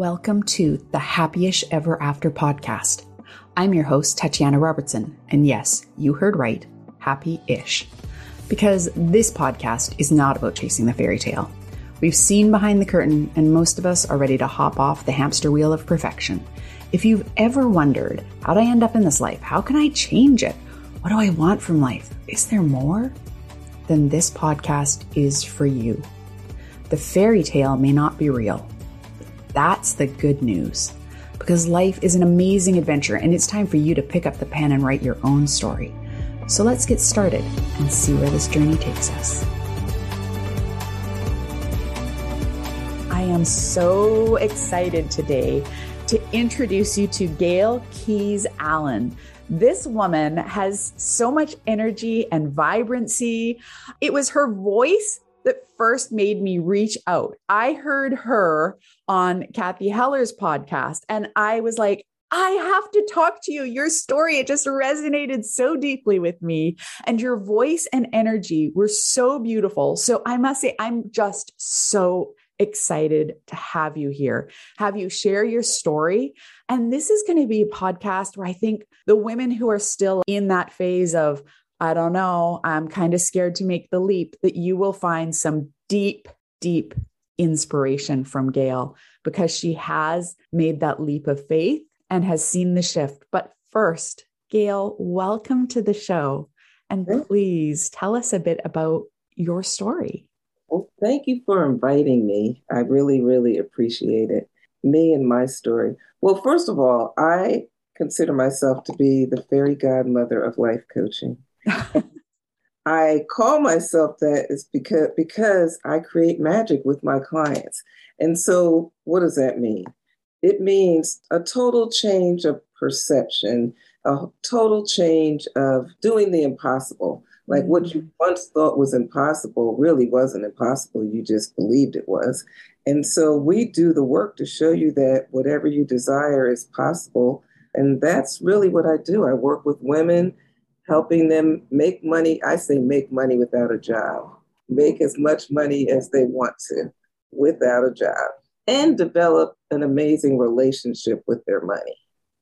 Welcome to the Happyish Ever After podcast. I'm your host, Tatiana Robertson, and yes, you heard right, happy ish. Because this podcast is not about chasing the fairy tale. We've seen behind the curtain, and most of us are ready to hop off the hamster wheel of perfection. If you've ever wondered, how'd I end up in this life? How can I change it? What do I want from life? Is there more? Then this podcast is for you. The fairy tale may not be real that's the good news. Because life is an amazing adventure and it's time for you to pick up the pen and write your own story. So let's get started and see where this journey takes us. I am so excited today to introduce you to Gail Keyes Allen. This woman has so much energy and vibrancy. It was her voice that first made me reach out. I heard her on Cathy Heller's podcast, and I was like, I have to talk to you. Your story, it just resonated so deeply with me. And your voice and energy were so beautiful. So I must say, I'm just so excited to have you here, have you share your story. And this is going to be a podcast where I think the women who are still in that phase of, I don't know, I'm kind of scared to make the leap, that you will find some deep, deep inspiration from Gail because she has made that leap of faith and has seen the shift. But first, Gail, welcome to the show. And please tell us a bit about your story. Well, thank you for inviting me. I really, really appreciate it. Me and my story. Well, first of all, I consider myself to be the fairy godmother of life coaching. I call myself that is because because I create magic with my clients. And so what does that mean? It means a total change of perception, a total change of doing the impossible. Like mm-hmm. what you once thought was impossible really wasn't impossible. You just believed it was. And so we do the work to show you that whatever you desire is possible. And that's really what I do. I work with women helping them make money. I say make money without a job, make as much money as they want to without a job, and develop an amazing relationship with their money.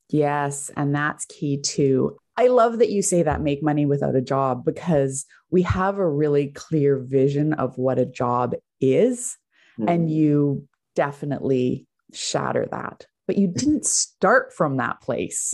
Yes. And that's key too. I love that you say that make money without a job because we have a really clear vision of what a job is. Mm-hmm. And you definitely shatter that. But you didn't start from that place.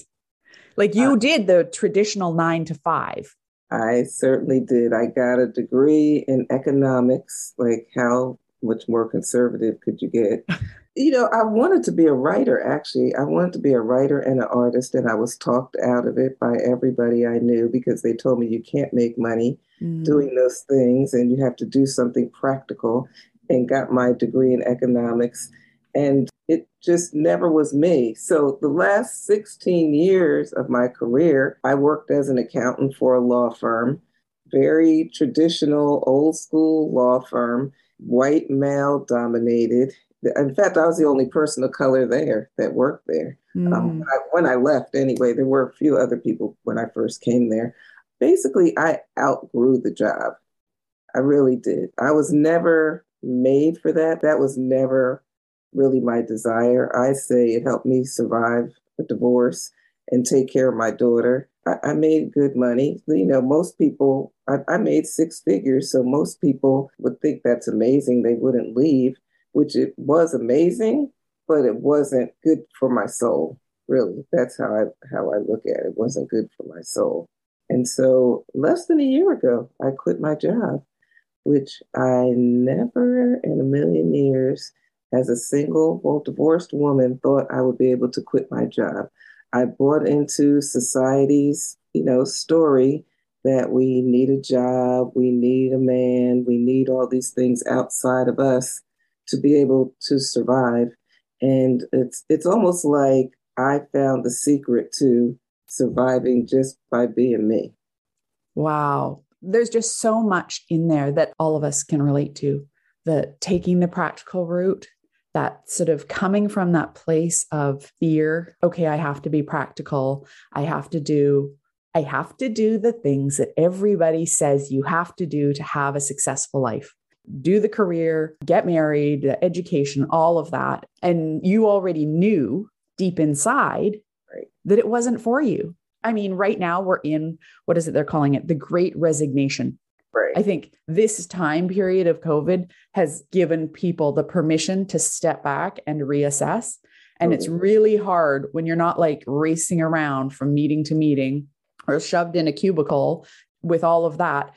Like you uh, did the traditional nine to five. I certainly did. I got a degree in economics. Like, how much more conservative could you get? you know, I wanted to be a writer, actually. I wanted to be a writer and an artist, and I was talked out of it by everybody I knew because they told me you can't make money mm. doing those things and you have to do something practical. And got my degree in economics. And it just never was me. So the last 16 years of my career, I worked as an accountant for a law firm, very traditional, old school law firm, white male dominated. In fact, I was the only person of color there that worked there. Mm. Um, when, I, when I left, anyway, there were a few other people when I first came there. Basically, I outgrew the job. I really did. I was never made for that. That was never really my desire. I say it helped me survive a divorce and take care of my daughter. I, I made good money. You know, most people, I, I made six figures. So most people would think that's amazing. They wouldn't leave, which it was amazing, but it wasn't good for my soul. Really, that's how I how I look at it. It wasn't good for my soul. And so, less than a year ago, I quit my job, which I never in a million years as a single, well, divorced woman, thought I would be able to quit my job. I bought into society's, you know, story that we need a job, we need a man, we need all these things outside of us to be able to survive. And it's it's almost like I found the secret to surviving just by being me. Wow. There's just so much in there that all of us can relate to. The taking the practical route that sort of coming from that place of fear okay i have to be practical i have to do i have to do the things that everybody says you have to do to have a successful life do the career, get married, the education, all of that. And you already knew deep inside right. that it wasn't for you. I mean, right now we're in what is it they're calling it? The great resignation. Right. I think this time period of COVID has given people the permission to step back and reassess. And mm-hmm. it's really hard when you're not like racing around from meeting to meeting or shoved in a cubicle with all of that.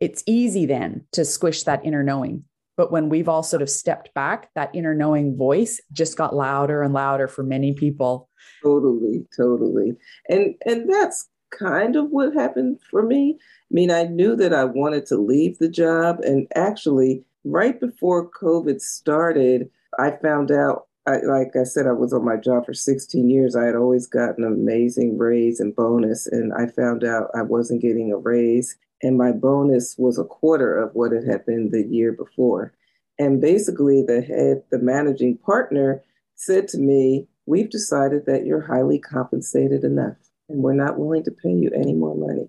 It's easy then to squish that inner knowing. But when we've all sort of stepped back, that inner knowing voice just got louder and louder for many people. Totally, totally. And and that's kind of what happened for me. I mean, I knew that I wanted to leave the job and actually right before COVID started, I found out I, like I said, I was on my job for 16 years. I had always gotten an amazing raise and bonus, and I found out I wasn't getting a raise, and my bonus was a quarter of what it had been the year before. And basically, the head, the managing partner, said to me, "We've decided that you're highly compensated enough, and we're not willing to pay you any more money."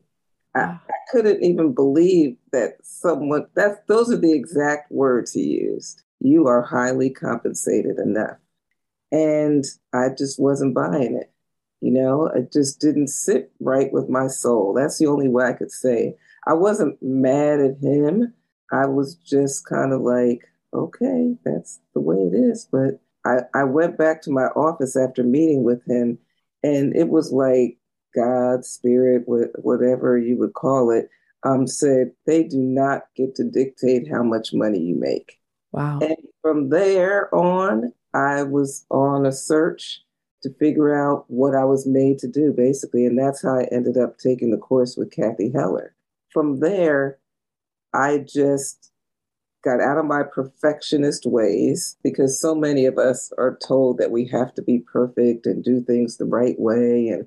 I, I couldn't even believe that someone that's those are the exact words he used. You are highly compensated enough. And I just wasn't buying it. You know, it just didn't sit right with my soul. That's the only way I could say. I wasn't mad at him. I was just kind of like, okay, that's the way it is. But I, I went back to my office after meeting with him, and it was like God, spirit, whatever you would call it, um, said they do not get to dictate how much money you make. Wow. And from there on, I was on a search to figure out what I was made to do, basically. And that's how I ended up taking the course with Cathy Heller. From there, I just got out of my perfectionist ways because so many of us are told that we have to be perfect and do things the right way. And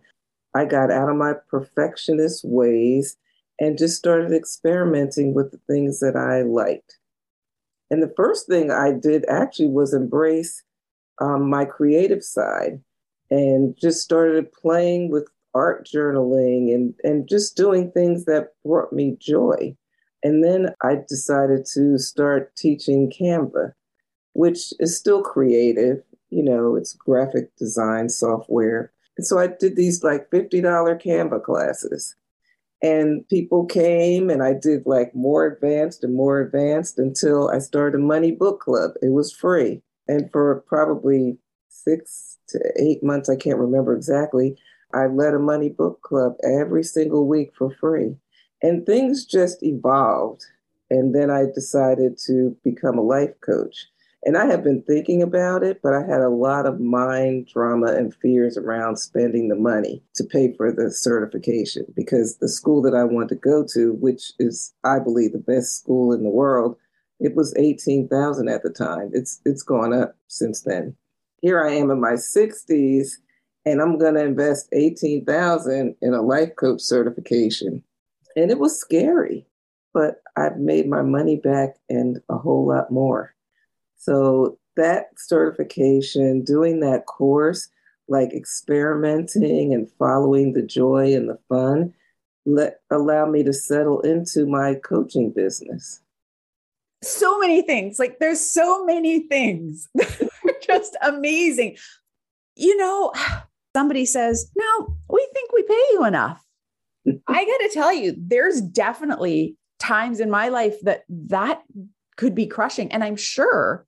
I got out of my perfectionist ways and just started experimenting with the things that I liked. And the first thing I did actually was embrace um, my creative side and just started playing with art journaling and, and just doing things that brought me joy. And then I decided to start teaching Canva, which is still creative. You know, it's graphic design software. So I did these like $50 Canva classes. And people came and I did like more advanced and more advanced until I started a money book club. It was free. And for probably six to eight months, I can't remember exactly, I led a money book club every single week for free. And things just evolved. And then I decided to become a life coach. And I have been thinking about it, but I had a lot of mind drama and fears around spending the money to pay for the certification because the school that I want to go to, which is, I believe, the best school in the world, it was 18,000 at the time. It's it's gone up since then. Here I am in my 60s and I'm going to invest 18,000 in a life coach certification. And it was scary, but I've made my money back and a whole lot more. So that certification, doing that course, like experimenting and following the joy and the fun, let allow me to settle into my coaching business so many things. Like there's so many things just amazing. You know, somebody says, No, we think we pay you enough. I got to tell you, there's definitely times in my life that that could be crushing. And I'm sure,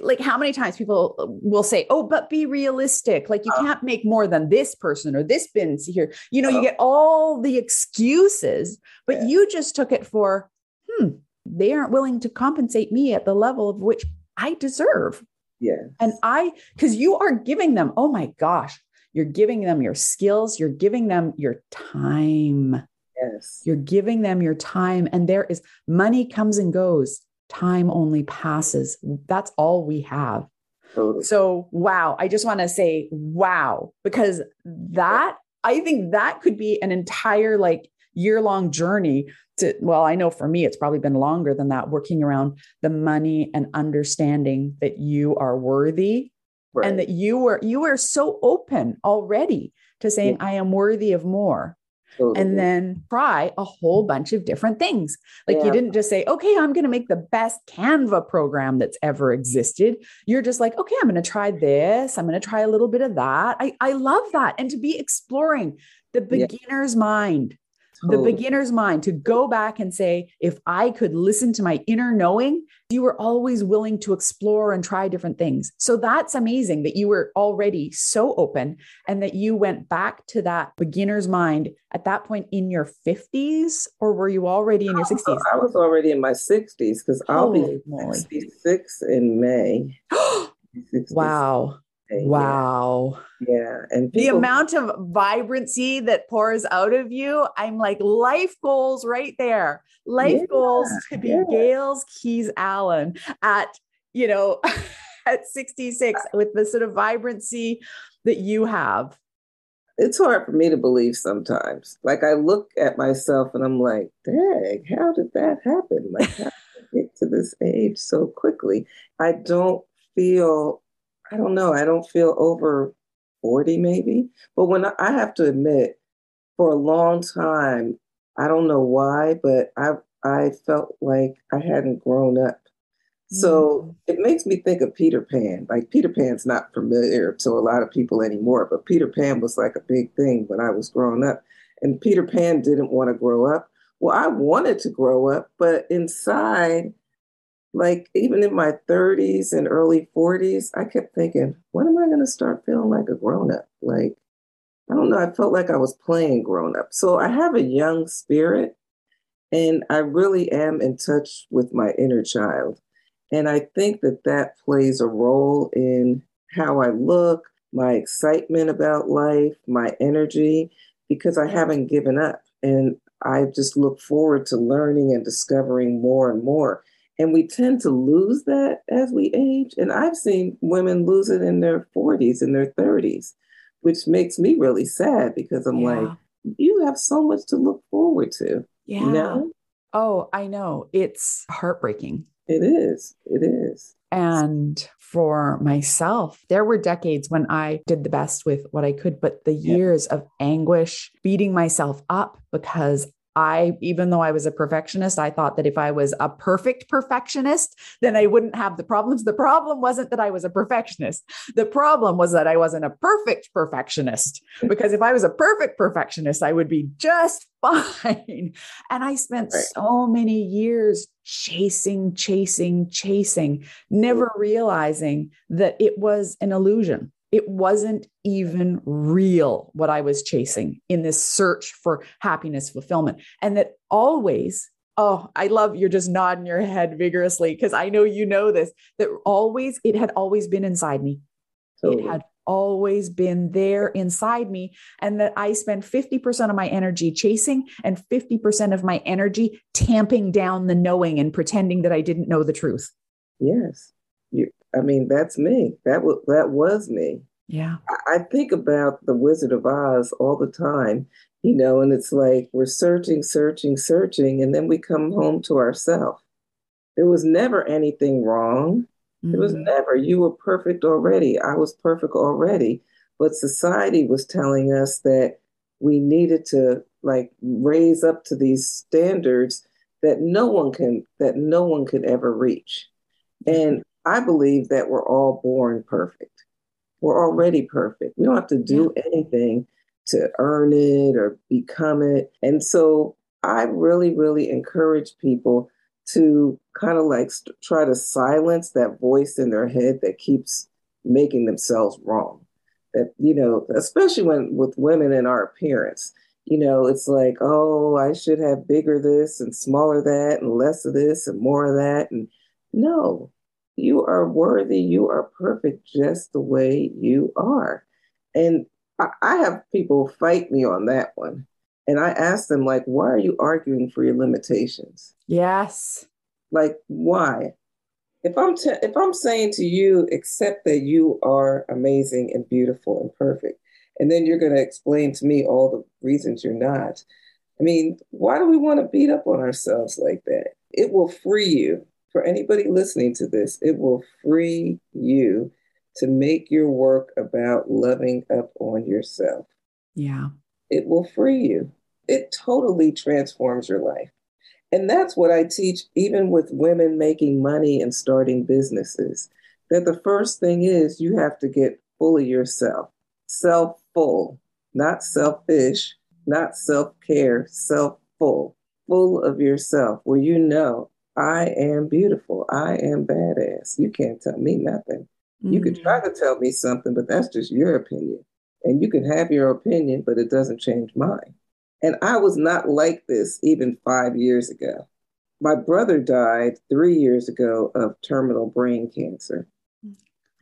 like, how many times people will say, Oh, but be realistic. Like, you uh, can't make more than this person or this bin's here. You know, uh, you get all the excuses, but yeah. you just took it for, hmm, they aren't willing to compensate me at the level of which I deserve. Yeah. And I, because you are giving them, oh my gosh, you're giving them your skills, you're giving them your time. Yes. You're giving them your time. And there is money comes and goes, time only passes. That's all we have. Totally. So, wow. I just want to say, wow, because that, I think that could be an entire like year long journey to, well, I know for me, it's probably been longer than that, working around the money and understanding that you are worthy right. and that you were, you were so open already to saying, yeah. I am worthy of more. Totally. And then try a whole bunch of different things. Like yeah. you didn't just say, okay, I'm going to make the best Canva program that's ever existed. You're just like, okay, I'm going to try this. I'm going to try a little bit of that. I, I love that. And to be exploring the beginner's yeah. mind the beginner's mind to go back and say, if I could listen to my inner knowing, you were always willing to explore and try different things. So that's amazing that you were already so open and that you went back to that beginner's mind at that point in your 50s, or were you already in your 60s? I was already in my 60s because I'll be 66 in May. wow. Wow. Yeah. And people- the amount of vibrancy that pours out of you, I'm like, life goals right there. Life yeah, goals to be yeah. Gail's Keyes Allen at, you know, at 66 with the sort of vibrancy that you have. It's hard for me to believe sometimes. Like I look at myself and I'm like, dang, how did that happen? Like, how did I get to this age so quickly? I don't feel I don't know. I don't feel over 40 maybe. But when I, I have to admit, for a long time, I don't know why, but I I felt like I hadn't grown up. So mm. it makes me think of Peter Pan. Like Peter Pan's not familiar to a lot of people anymore, but Peter Pan was like a big thing when I was growing up. And Peter Pan didn't want to grow up. Well, I wanted to grow up, but inside like even in my 30s and early 40s, I kept thinking, when am I going to start feeling like a grown up? Like, I don't know. I felt like I was playing grown up. So I have a young spirit and I really am in touch with my inner child. And I think that that plays a role in how I look, my excitement about life, my energy, because I haven't given up. And I just look forward to learning and discovering more and more. And we tend to lose that as we age. And I've seen women lose it in their 40s and their 30s, which makes me really sad because I'm yeah. like, you have so much to look forward to. Yeah. You know? Oh, I know. It's heartbreaking. It is. It is. And for myself, there were decades when I did the best with what I could, but the years yeah. of anguish, beating myself up because I, even though I was a perfectionist, I thought that if I was a perfect perfectionist, then I wouldn't have the problems. The problem wasn't that I was a perfectionist. The problem was that I wasn't a perfect perfectionist. Mm-hmm. Because if I was a perfect perfectionist, I would be just fine. And I spent right. so many years chasing, chasing, chasing, never mm-hmm. realizing that it was an illusion it wasn't even real what I was chasing in this search for happiness, fulfillment. And that always, oh, I love you're just nodding your head vigorously because I know you know this, that always, it had always been inside me. Totally. It had always been there inside me. And that I spend 50% of my energy chasing and 50% of my energy tamping down the knowing and pretending that I didn't know the truth. Yes. You, I mean, that's me. That was that was me. Yeah. I, think about the Wizard of Oz all the time, you know, and it's like we're searching, searching, searching, and then we come home to ourselves. There was never anything wrong. Mm-hmm. It was never, you were perfect already. I was perfect already. But society was telling us that we needed to like raise up to these standards that no one can that no one could ever reach. And I believe that we're all born perfect. We're already perfect. We don't have to do yeah. anything to earn it or become it. And so I really, really encourage people to kind of like st- try to silence that voice in their head that keeps making themselves wrong. That, you know, especially when with women in our appearance, you know, it's like, oh, I should have bigger this and smaller that and less of this and more of that. And no, you are worthy. You are perfect just the way you are. And I, I have people fight me on that one. And I ask them, like, why are you arguing for your limitations? Yes. Like, why? If I'm t- if I'm saying to you, accept that you are amazing and beautiful and perfect, and then you're going to explain to me all the reasons you're not. I mean, why do we want to beat up on ourselves like that? It will free you for anybody listening to this, it will free you to make your work about loving up on yourself. Yeah. It will free you. it totally transforms your life. And that's what I teach, even with women making money and starting businesses. That the first thing is you have to get full of yourself, self full, not selfish, not self care, self full, full of yourself, where you know, I am beautiful, I am badass. You can't tell me nothing. Mm-hmm. You could try mm. to tell me something, but that's just your opinion. And you can have your opinion, but it doesn't change mine. And I was not like this even five years ago. My brother died three years ago of terminal brain cancer.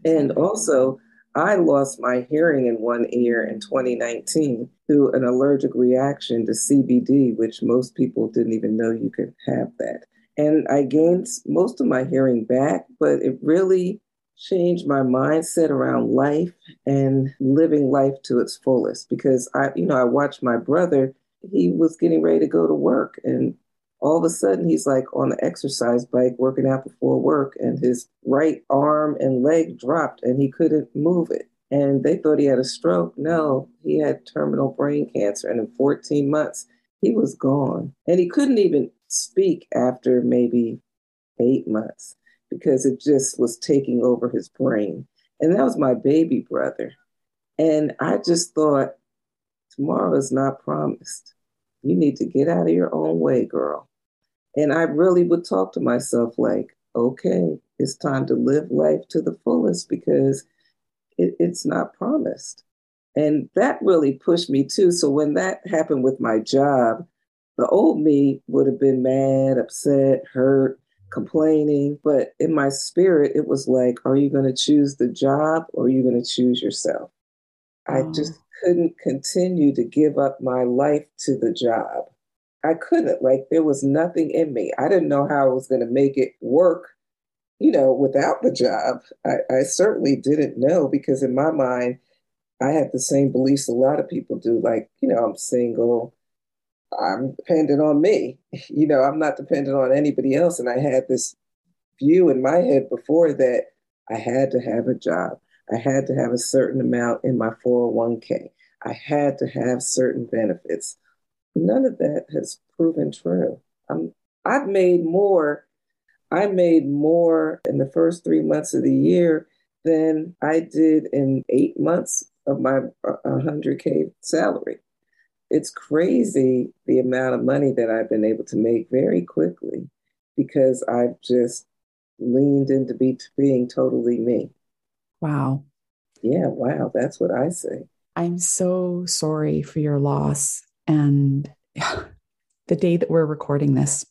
And also, I lost my hearing in one ear in 2019 through an allergic reaction to CBD, which most people didn't even know you could have that. And I gained most of my hearing back, but it really changed my mindset around life and living life to its fullest because I, you know, I watched my brother he was getting ready to go to work and all of a sudden he's like on the exercise bike working out before work and his right arm and leg dropped and he couldn't move it. And they thought he had a stroke. No he had terminal brain cancer and in 14 months he was gone. And he couldn't even speak after maybe eight months because it just was taking over his brain and that was my baby brother and i just thought Tomorrow is not promised. You need to get out of your own way, girl. And I really would talk to myself like, okay, it's time to live life to the fullest because it, it's not promised. And that really pushed me too. So when that happened with my job, the old me would have been mad, upset, hurt, complaining. But in my spirit, it was like, are you going to choose the job or are you going to choose yourself? I oh. just couldn't continue to give up my life to the job. I couldn't, like, there was nothing in me. I didn't know how I was going to make it work, you know, without the job. I, I certainly didn't know because in my mind, I had the same beliefs a lot of people do. Like, you know, I'm single, I'm dependent on me. You know, I'm not dependent on anybody else. And I had this view in my head before that I had to have a job. I had to have a certain amount in my 401k. I had to have certain benefits. None of that has proven true. I'm, I've made more. I made more in the first three months of the year than I did in eight months of my 100K uh, salary. It's crazy the amount of money that I've been able to make very quickly because I've just leaned into be, being totally me. Wow. Yeah, wow. That's what I say. I'm so sorry for your loss. And the day that we're recording this,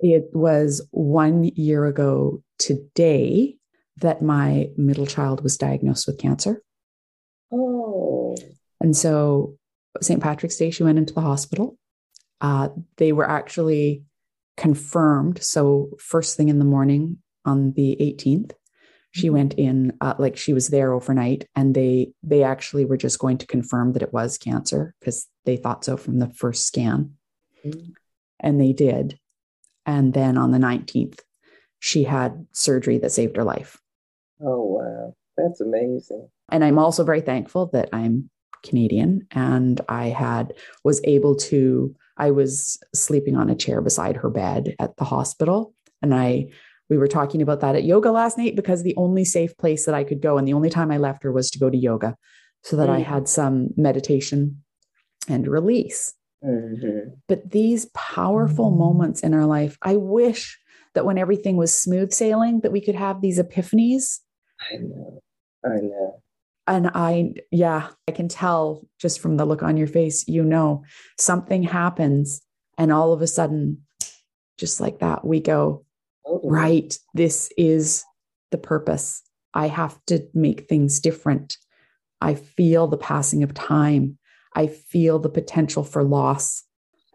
it was one year ago today that my middle child was diagnosed with cancer. Oh. And so St. Patrick's Day, she went into the hospital. Uh, they were actually confirmed. So, first thing in the morning on the 18th, she mm-hmm. went in uh, like she was there overnight and they they actually were just going to confirm that it was cancer because they thought so from the first scan mm-hmm. and they did and then on the 19th she had surgery that saved her life oh wow that's amazing and i'm also very thankful that i'm canadian and i had was able to i was sleeping on a chair beside her bed at the hospital and i we were talking about that at yoga last night because the only safe place that I could go and the only time I left her was to go to yoga so that mm-hmm. I had some meditation and release. Mm-hmm. But these powerful mm-hmm. moments in our life, I wish that when everything was smooth sailing, that we could have these epiphanies. I know. I know. And I, yeah, I can tell just from the look on your face, you know, something happens. And all of a sudden, just like that, we go, right, this is the purpose. I have to make things different. I feel the passing of time. I feel the potential for loss.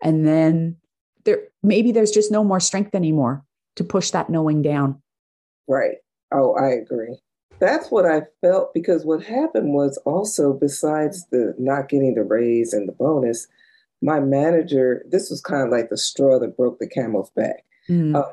And then there maybe there's just no more strength anymore to push that knowing down. Right. Oh, I agree. That's what I felt because what happened was also besides the not getting the raise and the bonus, my manager, this was kind of like the straw that broke the camel's back. Mm. Uh,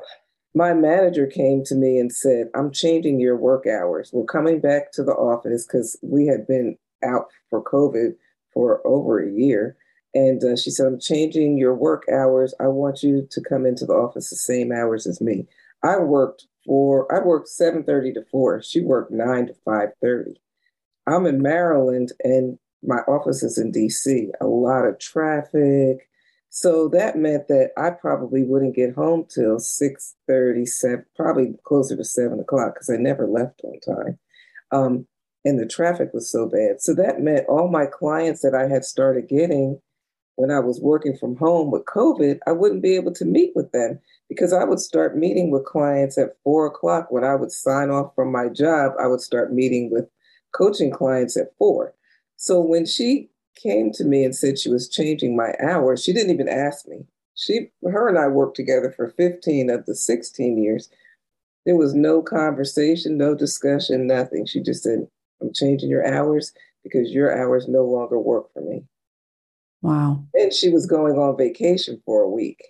my manager came to me and said, I'm changing your work hours. We're coming back to the office because we had been out for COVID for over a year. And uh, she said, I'm changing your work hours. I want you to come into the office the same hours as me. I worked for, I worked 7.30 to 4. She worked 9 to 5.30. I'm in Maryland and my office is in DC. A lot of traffic. So that meant that I probably wouldn't get home till 6 7, probably closer to 7 o'clock because I never left on time. Um, and the traffic was so bad. So that meant all my clients that I had started getting when I was working from home with COVID, I wouldn't be able to meet with them because I would start meeting with clients at four o'clock. When I would sign off from my job, I would start meeting with coaching clients at four. So when she came to me and said she was changing my hours, she didn't even ask me. She, her and I worked together for 15 of the 16 years. There was no conversation, no discussion, nothing. She just said, I'm changing your hours because your hours no longer work for me. Wow. And she was going on vacation for a week.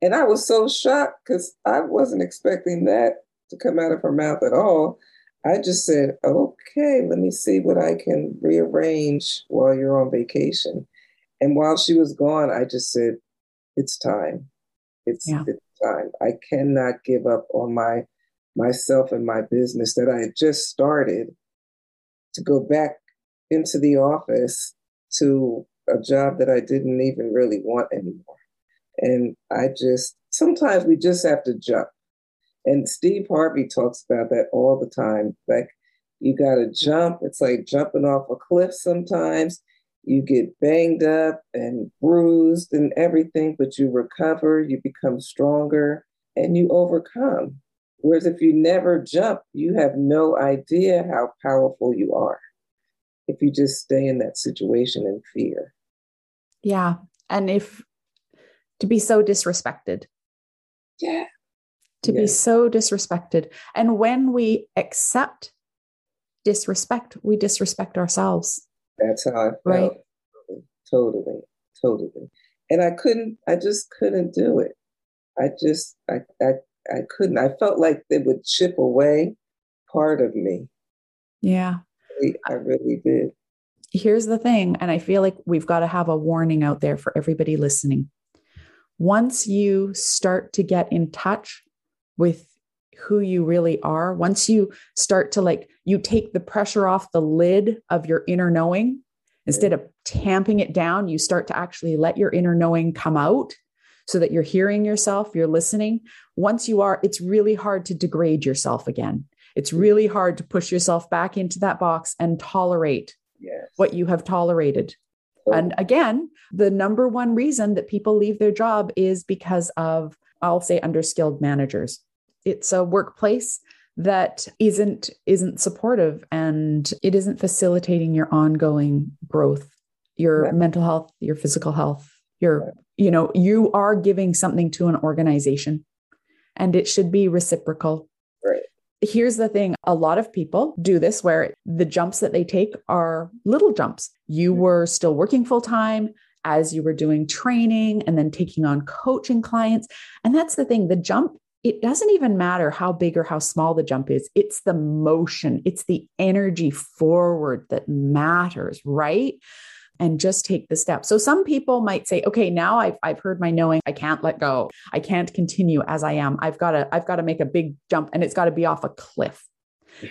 And I was so shocked because I wasn't expecting that to come out of her mouth at all. I just said, okay, let me see what I can rearrange while you're on vacation. And while she was gone, I just said, it's time. It's, yeah. it's time. I cannot give up on my myself and my business that I had just started to go back into the office to a job that I didn't even really want anymore. And I just sometimes we just have to jump. And Steve Harvey talks about that all the time. Like you got to jump. It's like jumping off a cliff sometimes. You get banged up and bruised and everything, but you recover, you become stronger, and you overcome. Whereas if you never jump, you have no idea how powerful you are if you just stay in that situation in fear. Yeah. And if to be so disrespected. Yeah to yes. be so disrespected. And when we accept disrespect, we disrespect ourselves. That's how I felt. Right. Totally, totally. And I couldn't, I just couldn't do it. I just, I, I, I couldn't. I felt like they would chip away part of me. Yeah. I really did. Here's the thing, and I feel like we've got to have a warning out there for everybody listening. Once you start to get in touch with who you really are, once you start to like, you take the pressure off the lid of your inner knowing, instead of tamping it down, you start to actually let your inner knowing come out so that you're hearing yourself, you're listening. Once you are, it's really hard to degrade yourself again. It's really hard to push yourself back into that box and tolerate yes. what you have tolerated. Oh. And again, the number one reason that people leave their job is because of, I'll say, underskilled managers it's a workplace that isn't isn't supportive and it isn't facilitating your ongoing growth your yeah. mental health your physical health your right. you know you are giving something to an organization and it should be reciprocal right here's the thing a lot of people do this where the jumps that they take are little jumps you mm-hmm. were still working full time as you were doing training and then taking on coaching clients and that's the thing the jump it doesn't even matter how big or how small the jump is. It's the motion, it's the energy forward that matters, right? And just take the step. So some people might say, okay, now I've, I've heard my knowing. I can't let go. I can't continue as I am. I've got to, I've got to make a big jump and it's got to be off a cliff.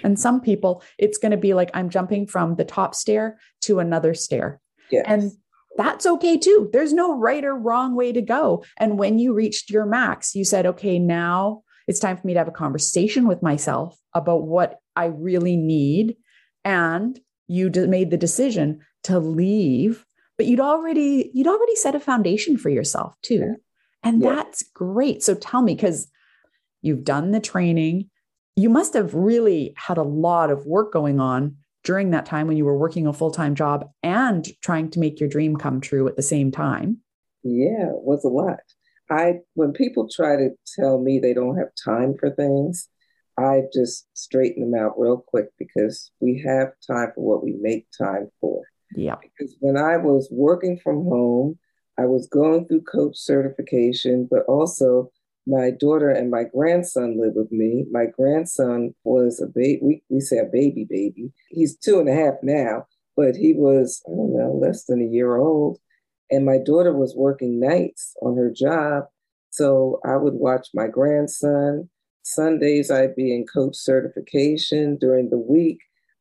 And some people, it's going to be like I'm jumping from the top stair to another stair. Yes. And that's okay too. There's no right or wrong way to go. And when you reached your max, you said, okay, now it's time for me to have a conversation with myself about what I really need. And you made the decision to leave, but you'd already, you'd already set a foundation for yourself too. Yeah. And yeah. that's great. So tell me, because you've done the training, you must have really had a lot of work going on during that time when you were working a full time job and trying to make your dream come true at the same time? Yeah, it was a lot. I when people try to tell me they don't have time for things, I just straighten them out real quick because we have time for what we make time for. Yeah. Because when I was working from home, I was going through coach certification, but also my daughter and my grandson live with me. My grandson was a baby, we, we say a baby baby. He's two and a half now, but he was, I don't know, less than a year old. And my daughter was working nights on her job. So I would watch my grandson. Sundays, I'd be in coach certification. During the week,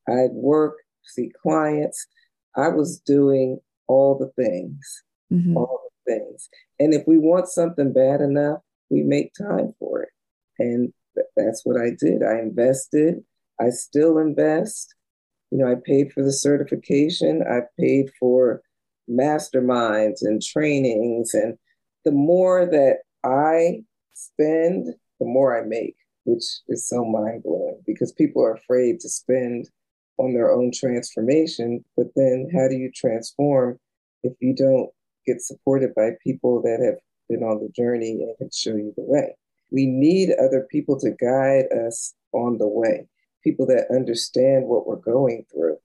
I'd work, see clients. I was doing all the things, mm-hmm. all the things. And if we want something bad enough, we make time for it. And that's what I did. I invested. I still invest. You know, I paid for the certification. I paid for masterminds and trainings. And the more that I spend, the more I make, which is so mind blowing because people are afraid to spend on their own transformation. But then, how do you transform if you don't get supported by people that have been on the journey and can show you the way? We need other people to guide us on the way, people that understand what we're going through.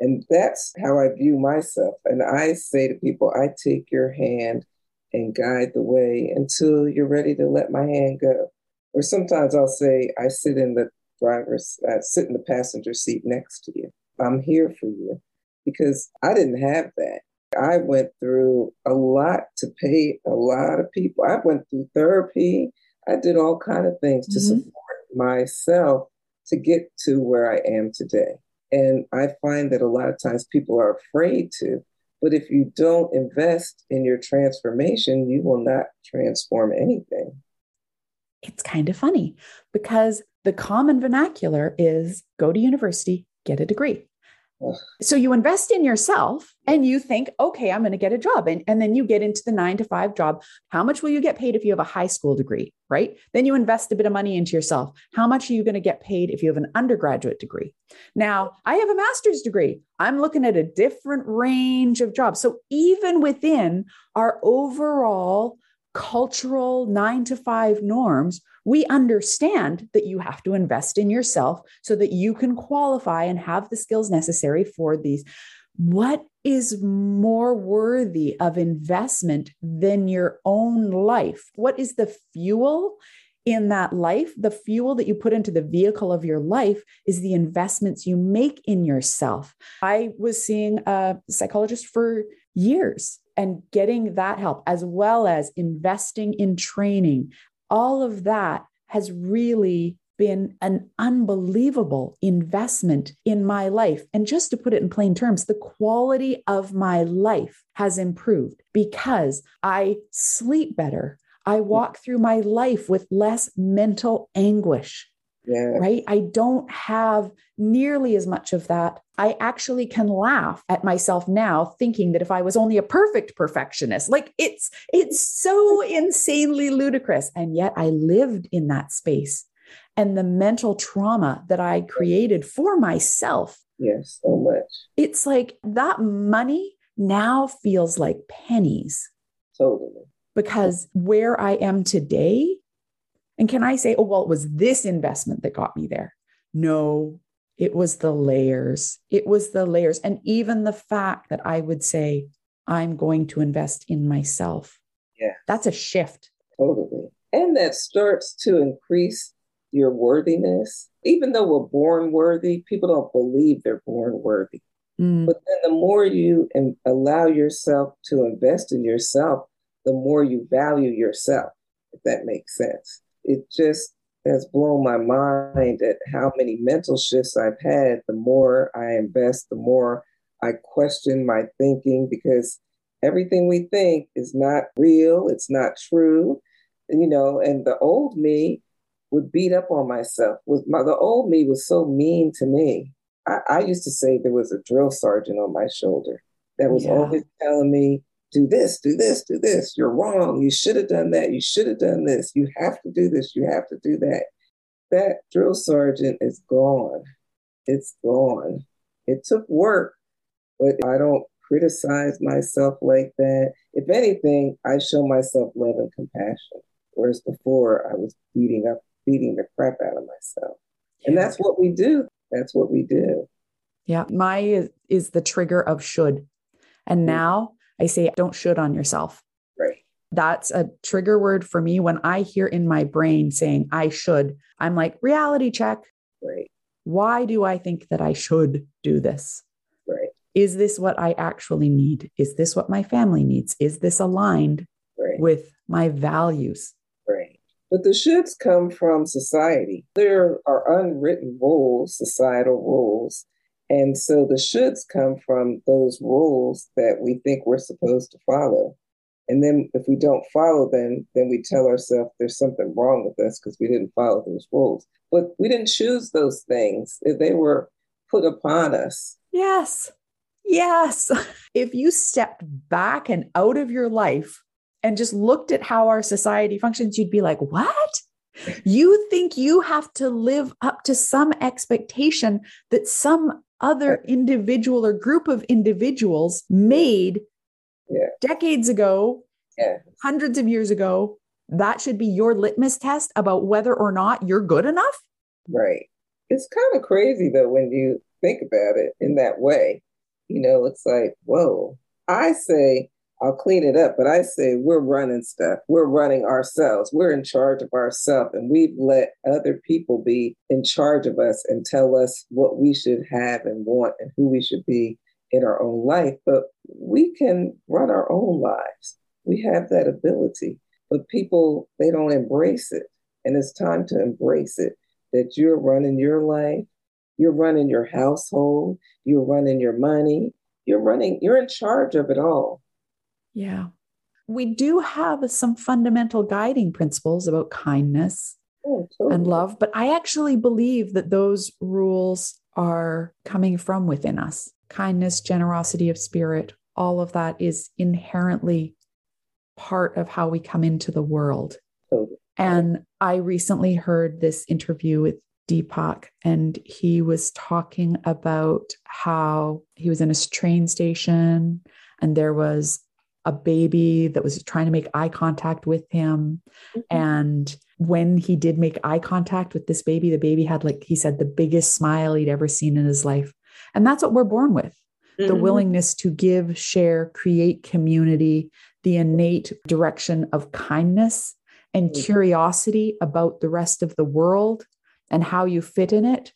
And that's how I view myself. And I say to people, I take your hand and guide the way until you're ready to let my hand go. Or sometimes I'll say, I sit in the driver's, I sit in the passenger seat next to you. I'm here for you because I didn't have that. I went through a lot to pay a lot of people. I went through therapy. I did all kind of things to mm-hmm. support myself to get to where I am today. And I find that a lot of times people are afraid to. But if you don't invest in your transformation, you will not transform anything. It's kind of funny because the common vernacular is go to university, get a degree. So you invest in yourself and you think, okay, I'm going to get a job. And, and then you get into the nine to five job. How much will you get paid if you have a high school degree? Right. Then you invest a bit of money into yourself. How much are you going to get paid if you have an undergraduate degree? Now, I have a master's degree. I'm looking at a different range of jobs. So even within our overall cultural nine to five norms, we understand that you have to invest in yourself so that you can qualify and have the skills necessary for these. What is more worthy of investment than your own life? What is the fuel in that life? The fuel that you put into the vehicle of your life is the investments you make in yourself. I was seeing a psychologist for years and getting that help, as well as investing in training, all of that has really been an unbelievable investment in my life. And just to put it in plain terms, the quality of my life has improved because I sleep better. I walk through my life with less mental anguish. Yeah. Right. I don't have nearly as much of that. I actually can laugh at myself now thinking that if I was only a perfect perfectionist, like it's it's so insanely ludicrous. And yet I lived in that space. And the mental trauma that I created for myself. Yes, so much. It's like that money now feels like pennies. Totally. Because where I am today and can I say, oh, well, it was this investment that got me there? No, it was the layers. It was the layers. And even the fact that I would say, I'm going to invest in myself. Yeah. That's a shift. Totally. And that starts to increase your worthiness. Even though we're born worthy, people don't believe they're born worthy. Mm. But then the more you allow yourself to invest in yourself, the more you value yourself, if that makes sense it just has blown my mind at how many mental shifts I've had. The more I invest, the more I question my thinking because everything we think is not real, it's not true. You know, and the old me would beat up on myself. Was my the old me was so mean to me. I, I used to say there was a drill sergeant on my shoulder that was yeah. always telling me, do this, do this, do this. You're wrong. You should have done that. You should have done this. You have to do this. You have to do that. That drill sergeant is gone. It's gone. It took work, but I don't criticize myself like that. If anything, I show myself love and compassion. Whereas before I was beating up, beating the crap out of myself. And that's what we do. That's what we do. Yeah. My is the trigger of should. And mm-hmm. now I say, don't should on yourself. Right. That's a trigger word for me. When I hear in my brain saying I should, I'm like, reality check. Right. Why do I think that I should do this? Right. is this what I actually need? Is this what my family needs? Is this aligned right. with my values? Right. But the shoulds come from society. There are unwritten rules, societal rules. And so the shoulds come from those rules that we think we're supposed to follow. And then if we don't follow them, then we tell ourselves there's something wrong with us because we didn't follow those rules. But we didn't choose those things, they were put upon us. Yes. Yes. If you stepped back and out of your life and just looked at how our society functions, you'd be like, what? You think you have to live up to some expectation that some other individual or group of individuals made yeah. decades ago, yeah. hundreds of years ago, that should be your litmus test about whether or not you're good enough. Right. It's kind of crazy though when you think about it in that way. You know, it's like, whoa. I say I'll clean it up, but I say we're running stuff. We're running ourselves. We're in charge of ourselves. And we've let other people be in charge of us and tell us what we should have and want and who we should be in our own life, but we can run our own lives. We have that ability, but people, they don't embrace it. And it's time to embrace it that you're running your life, you're running your household, you're running your money, you're running, you're in charge of it all. Yeah. We do have some fundamental guiding principles about kindness oh, totally. and love, but I actually believe that those rules are coming from within us kindness, generosity of spirit, all of that is inherently part of how we come into the world. And I recently heard this interview with Deepak, and he was talking about how he was in a train station and there was a baby that was trying to make eye contact with him. Mm-hmm. And when he did make eye contact with this baby, the baby had, like he said, the biggest smile he'd ever seen in his life. And that's what we're born with mm-hmm. the willingness to give, share, create community, the innate direction of kindness and mm-hmm. curiosity about the rest of the world and how you fit in it.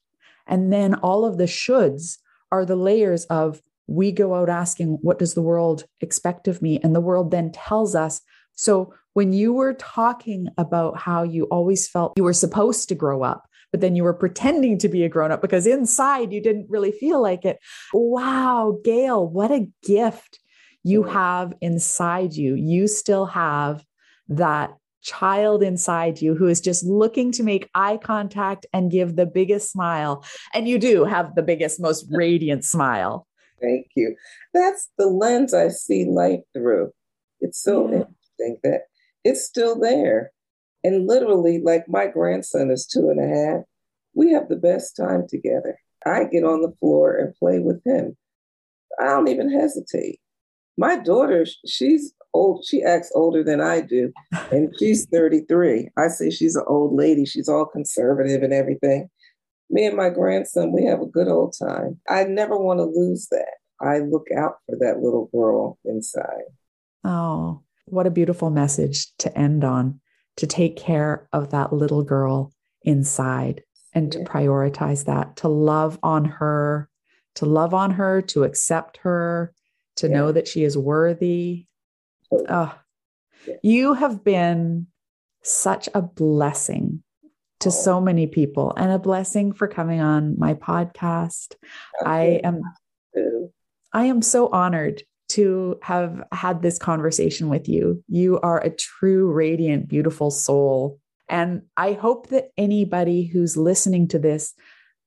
And then all of the shoulds are the layers of we go out asking, What does the world expect of me? And the world then tells us. So when you were talking about how you always felt you were supposed to grow up, but then you were pretending to be a grown up because inside you didn't really feel like it. Wow, Gail, what a gift you have inside you. You still have that child inside you who is just looking to make eye contact and give the biggest smile. And you do have the biggest, most radiant smile. Thank you. That's the lens I see life through. It's so yeah. interesting that it's still there. And literally, like my grandson is two and a half, we have the best time together. I get on the floor and play with him. I don't even hesitate. My daughter, she's old, she acts older than I do, and she's 33. I say she's an old lady, she's all conservative and everything. Me and my grandson, we have a good old time. I never want to lose that. I look out for that little girl inside. Oh, what a beautiful message to end on to take care of that little girl inside and to prioritize that, to love on her, to love on her, to accept her, to yeah. know that she is worthy. Totally. Oh, yeah. You have been such a blessing to oh. so many people and a blessing for coming on my podcast. Okay. I am I am so honored to have had this conversation with you. You are a true, radiant, beautiful soul. And I hope that anybody who's listening to this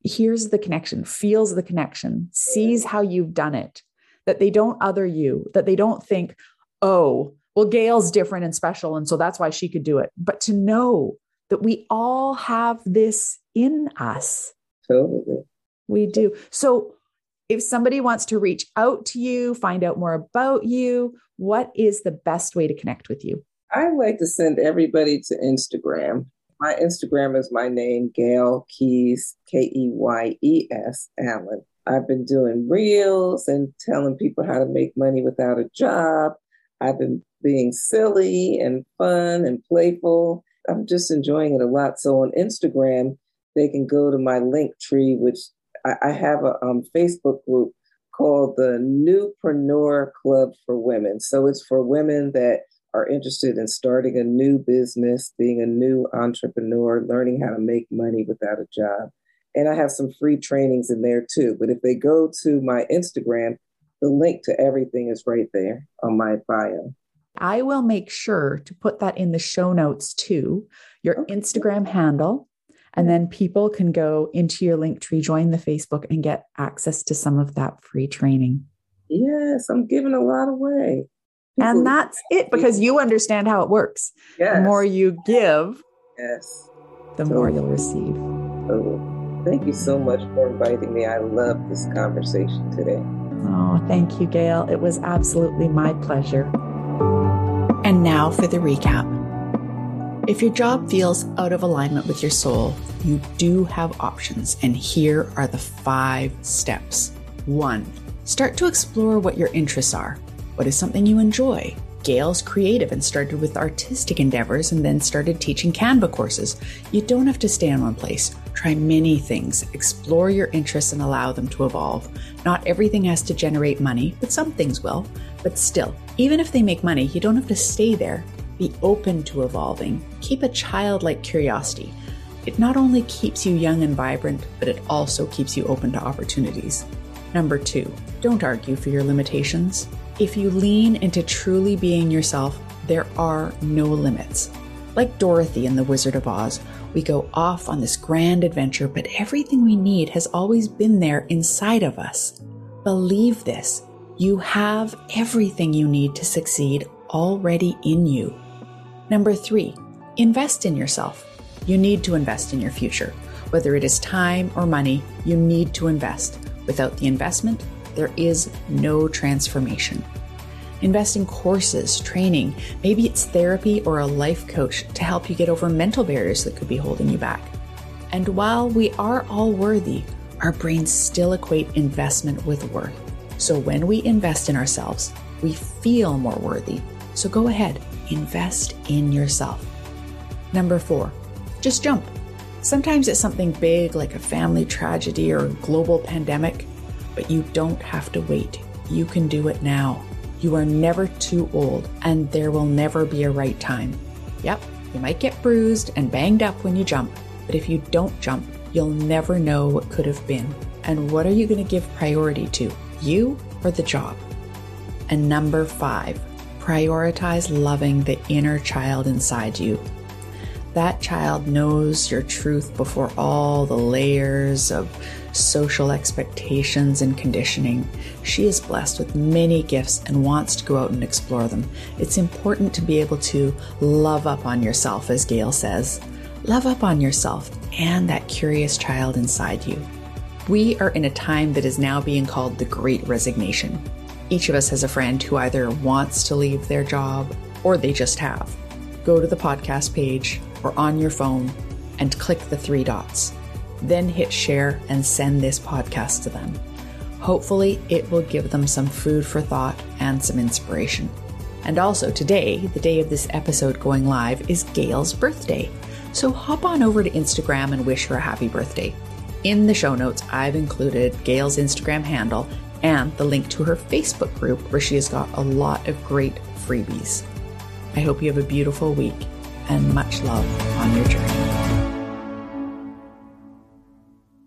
hears the connection, feels the connection, sees how you've done it, that they don't other you, that they don't think, oh, well, Gail's different and special. And so that's why she could do it. But to know that we all have this in us. Totally. We do. So if somebody wants to reach out to you, find out more about you, what is the best way to connect with you? I like to send everybody to Instagram. My Instagram is my name, Gail Keyes, K E Y E S Allen. I've been doing reels and telling people how to make money without a job. I've been being silly and fun and playful. I'm just enjoying it a lot. So on Instagram, they can go to my link tree, which I, I have a um, Facebook group called the Newpreneur Club for Women. So it's for women that are interested in starting a new business, being a new entrepreneur, learning how to make money without a job. And I have some free trainings in there too. But if they go to my Instagram, the link to everything is right there on my bio. I will make sure to put that in the show notes too, your okay. Instagram handle. And then people can go into your link tree, join the Facebook, and get access to some of that free training. Yes, I'm giving a lot away. People and that's it because you understand how it works. Yes. The more you give, yes, the more you'll receive. Oh, thank you so much for inviting me. I love this conversation today. Oh, thank you, Gail. It was absolutely my pleasure. And now for the recap. If your job feels out of alignment with your soul, you do have options, and here are the five steps. One, start to explore what your interests are. What is something you enjoy? Gail's creative and started with artistic endeavors and then started teaching Canva courses. You don't have to stay in one place. Try many things, explore your interests, and allow them to evolve. Not everything has to generate money, but some things will. But still, even if they make money, you don't have to stay there. Be open to evolving. Keep a childlike curiosity. It not only keeps you young and vibrant, but it also keeps you open to opportunities. Number two, don't argue for your limitations. If you lean into truly being yourself, there are no limits. Like Dorothy in The Wizard of Oz, we go off on this grand adventure, but everything we need has always been there inside of us. Believe this you have everything you need to succeed already in you. Number three, invest in yourself. You need to invest in your future. Whether it is time or money, you need to invest. Without the investment, there is no transformation. Invest in courses, training, maybe it's therapy or a life coach to help you get over mental barriers that could be holding you back. And while we are all worthy, our brains still equate investment with worth. So when we invest in ourselves, we feel more worthy. So go ahead, invest in yourself. Number four, just jump. Sometimes it's something big like a family tragedy or a global pandemic, but you don't have to wait. You can do it now. You are never too old, and there will never be a right time. Yep, you might get bruised and banged up when you jump, but if you don't jump, you'll never know what could have been. And what are you going to give priority to? you or the job. And number five, prioritize loving the inner child inside you. That child knows your truth before all the layers of social expectations and conditioning. She is blessed with many gifts and wants to go out and explore them. It's important to be able to love up on yourself, as Gail says. Love up on yourself and that curious child inside you. We are in a time that is now being called the Great Resignation. Each of us has a friend who either wants to leave their job or they just have. Go to the podcast page or on your phone and click the three dots. Then hit share and send this podcast to them. Hopefully, it will give them some food for thought and some inspiration. And also, today, the day of this episode going live, is Gail's birthday. So hop on over to Instagram and wish her a happy birthday. In the show notes, I've included Gail's Instagram handle and the link to her Facebook group where she has got a lot of great freebies. I hope you have a beautiful week and much love on your journey.